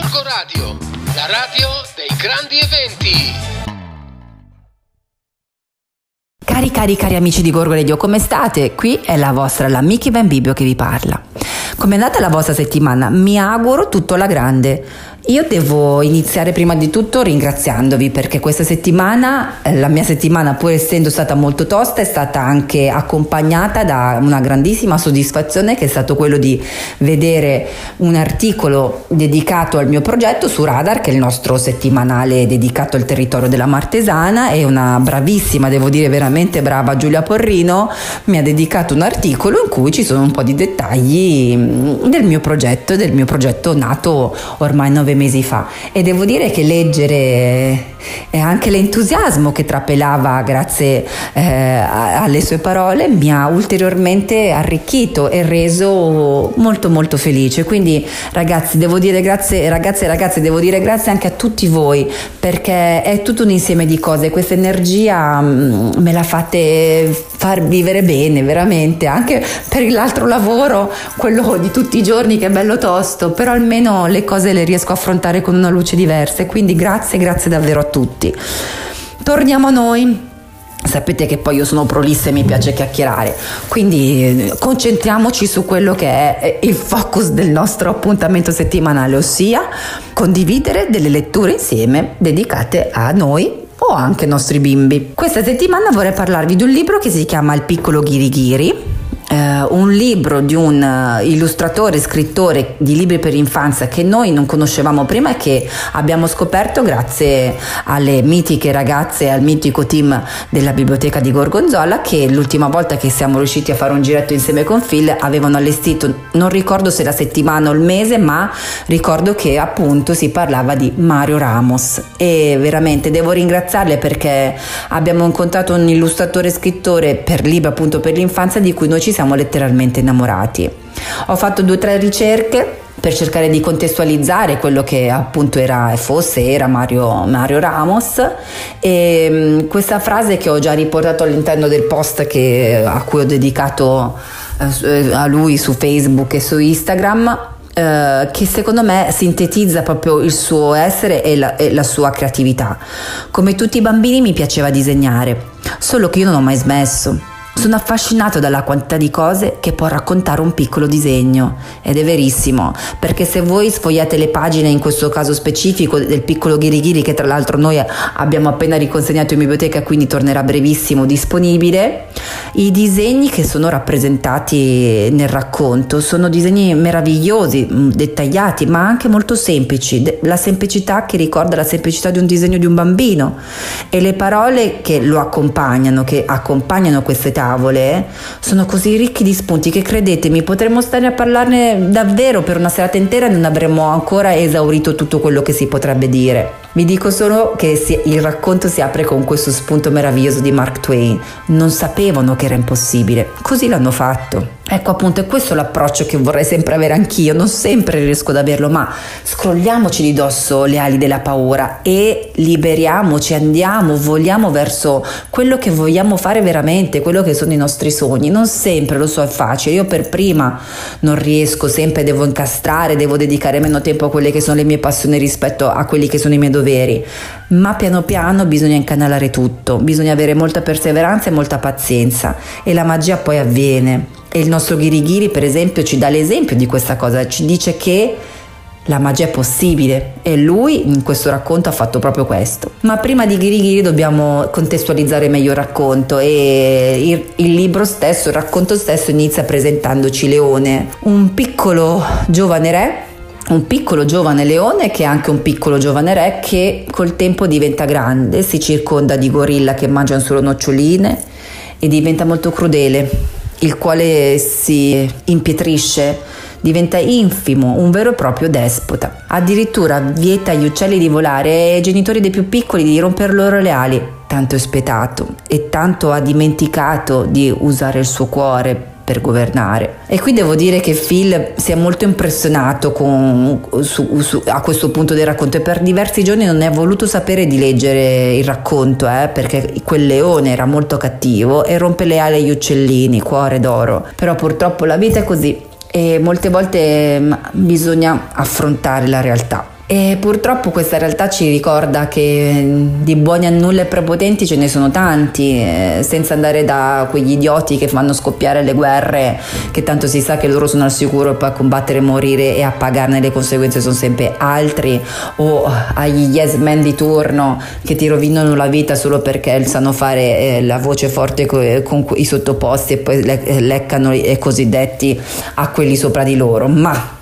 Gorgo Radio, la radio dei grandi eventi. Cari cari cari amici di Gorgo Radio, come state? Qui è la vostra, la Miki Ben Bibio che vi parla. Come è andata la vostra settimana? Mi auguro tutto alla grande. Io devo iniziare prima di tutto ringraziandovi perché questa settimana, eh, la mia settimana pur essendo stata molto tosta, è stata anche accompagnata da una grandissima soddisfazione che è stato quello di vedere un articolo dedicato al mio progetto su Radar, che è il nostro settimanale dedicato al territorio della Martesana e una bravissima, devo dire veramente brava Giulia Porrino mi ha dedicato un articolo in cui ci sono un po' di dettagli del mio progetto, del mio progetto nato ormai nove mesi fa. E devo dire che leggere e anche l'entusiasmo che trapelava grazie eh, alle sue parole mi ha ulteriormente arricchito e reso molto molto felice. Quindi ragazzi devo dire grazie ragazze e ragazze devo dire grazie anche a tutti voi perché è tutto un insieme di cose. Questa energia mm, me la fate far vivere bene veramente anche per l'altro lavoro quello di tutti i giorni che è bello tosto però almeno le cose le riesco a affrontare con una luce diversa. Quindi grazie, grazie davvero a tutti. Torniamo a noi. Sapete che poi io sono prolissa e mi piace chiacchierare, quindi eh, concentriamoci su quello che è il focus del nostro appuntamento settimanale, ossia condividere delle letture insieme dedicate a noi o anche ai nostri bimbi. Questa settimana vorrei parlarvi di un libro che si chiama Il piccolo Ghirighiri eh, un libro di un uh, illustratore, scrittore di libri per infanzia che noi non conoscevamo prima e che abbiamo scoperto grazie alle mitiche ragazze e al mitico team della biblioteca di Gorgonzola che l'ultima volta che siamo riusciti a fare un giretto insieme con Phil avevano allestito, non ricordo se la settimana o il mese, ma ricordo che appunto si parlava di Mario Ramos. E veramente devo ringraziarle perché abbiamo incontrato un illustratore scrittore per libro appunto per l'infanzia di cui noi ci siamo letteralmente innamorati. Ho fatto due o tre ricerche per cercare di contestualizzare quello che appunto era e fosse era Mario, Mario Ramos e mm, questa frase che ho già riportato all'interno del post che, a cui ho dedicato eh, a lui su Facebook e su Instagram eh, che secondo me sintetizza proprio il suo essere e la, e la sua creatività. Come tutti i bambini mi piaceva disegnare, solo che io non ho mai smesso. Sono affascinato dalla quantità di cose che può raccontare un piccolo disegno. Ed è verissimo, perché se voi sfogliate le pagine, in questo caso specifico del piccolo Ghirighiri che tra l'altro noi abbiamo appena riconsegnato in biblioteca, quindi tornerà brevissimo disponibile, i disegni che sono rappresentati nel racconto sono disegni meravigliosi, mm, dettagliati, ma anche molto semplici, la semplicità che ricorda la semplicità di un disegno di un bambino e le parole che lo accompagnano, che accompagnano queste tavole tavole sono così ricchi di spunti che credetemi potremmo stare a parlarne davvero per una serata intera e non avremmo ancora esaurito tutto quello che si potrebbe dire. Vi dico solo che si, il racconto si apre con questo spunto meraviglioso di Mark Twain. Non sapevano che era impossibile, così l'hanno fatto. Ecco appunto, è questo l'approccio che vorrei sempre avere anch'io, non sempre riesco ad averlo, ma scrolliamoci di dosso le ali della paura e liberiamoci, andiamo, vogliamo verso quello che vogliamo fare veramente, quello che sono i nostri sogni. Non sempre lo so, è facile, io per prima non riesco, sempre devo incastrare, devo dedicare meno tempo a quelle che sono le mie passioni rispetto a quelli che sono i miei doveri, ma piano piano bisogna incanalare tutto, bisogna avere molta perseveranza e molta pazienza e la magia poi avviene. E il nostro Ghirighiri, per esempio, ci dà l'esempio di questa cosa, ci dice che la magia è possibile e lui in questo racconto ha fatto proprio questo. Ma prima di Ghirighiri dobbiamo contestualizzare meglio il racconto e il, il, libro stesso, il racconto stesso inizia presentandoci Leone, un piccolo giovane re un piccolo giovane leone che è anche un piccolo giovane re che col tempo diventa grande, si circonda di gorilla che mangiano solo noccioline e diventa molto crudele, il quale si impietrisce, diventa infimo, un vero e proprio despota. Addirittura vieta agli uccelli di volare e ai genitori dei più piccoli di romper loro le ali. Tanto è spietato e tanto ha dimenticato di usare il suo cuore per governare. E qui devo dire che Phil si è molto impressionato con, su, su, a questo punto del racconto e per diversi giorni non ne ha voluto sapere di leggere il racconto eh, perché quel leone era molto cattivo e rompe le ali agli uccellini, cuore d'oro. Però purtroppo la vita è così e molte volte mm, bisogna affrontare la realtà. E purtroppo questa realtà ci ricorda che di buoni a nulla e prepotenti ce ne sono tanti, eh, senza andare da quegli idioti che fanno scoppiare le guerre, che tanto si sa che loro sono al sicuro per combattere e morire e a pagarne le conseguenze sono sempre altri, o agli yes men di turno che ti rovinano la vita solo perché sanno fare eh, la voce forte con i sottoposti e poi leccano i cosiddetti a quelli sopra di loro. Ma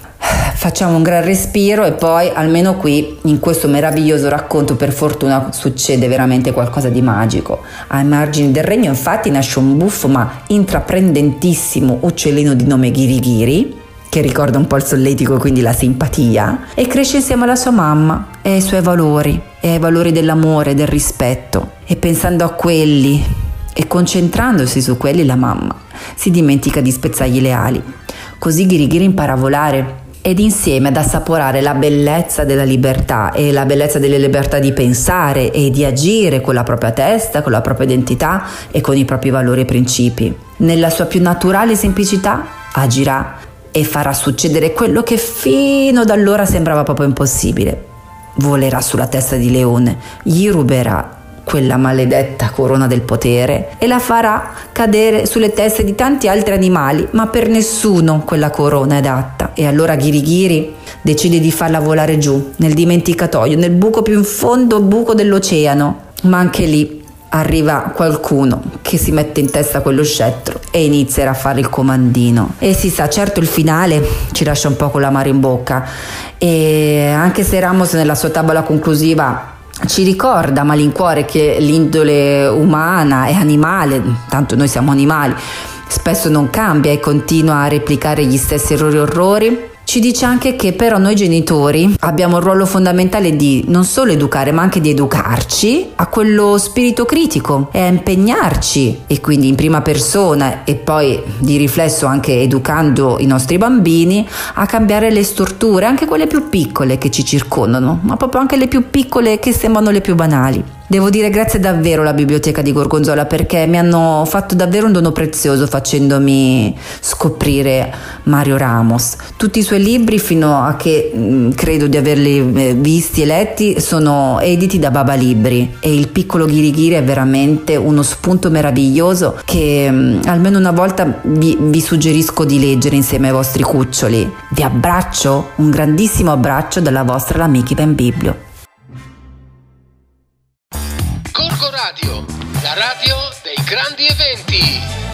facciamo un gran respiro e poi almeno qui in questo meraviglioso racconto per fortuna succede veramente qualcosa di magico. Ai margini del regno infatti nasce un buffo ma intraprendentissimo uccellino di nome Ghirigiri che ricorda un po' il solletico quindi la simpatia e cresce insieme alla sua mamma e ai suoi valori e ai valori dell'amore, del rispetto e pensando a quelli e concentrandosi su quelli la mamma si dimentica di spezzargli le ali. Così Ghirigiri impara a volare ed insieme ad assaporare la bellezza della libertà e la bellezza delle libertà di pensare e di agire con la propria testa, con la propria identità e con i propri valori e principi. Nella sua più naturale semplicità agirà e farà succedere quello che fino ad allora sembrava proprio impossibile. Volerà sulla testa di Leone, gli ruberà quella maledetta corona del potere e la farà cadere sulle teste di tanti altri animali, ma per nessuno quella corona è adatta. E allora Ghirigiri decide di farla volare giù, nel dimenticatoio, nel buco più in fondo, buco dell'oceano. Ma anche lì arriva qualcuno che si mette in testa quello scettro e inizierà a fare il comandino. E si sa, certo il finale ci lascia un po' con l'amaro in bocca e anche se Ramos nella sua tavola conclusiva ci ricorda malincuore che l'indole umana e animale, tanto noi siamo animali, spesso non cambia e continua a replicare gli stessi errori e orrori. Ci dice anche che però noi genitori abbiamo un ruolo fondamentale di non solo educare ma anche di educarci a quello spirito critico e a impegnarci e quindi in prima persona e poi di riflesso anche educando i nostri bambini a cambiare le storture, anche quelle più piccole che ci circondano, ma proprio anche le più piccole che sembrano le più banali. Devo dire grazie davvero alla biblioteca di Gorgonzola perché mi hanno fatto davvero un dono prezioso facendomi scoprire Mario Ramos. Tutti i suoi libri, fino a che mh, mm, credo di averli eh, visti e letti, sono editi da Baba Libri e il piccolo Ghirigiri è veramente uno spunto meraviglioso che mh, mm, almeno una volta vi, vi suggerisco di leggere insieme ai vostri cuccioli. Vi abbraccio, un grandissimo abbraccio dalla vostra Lamiki Ben Biblio. Radio,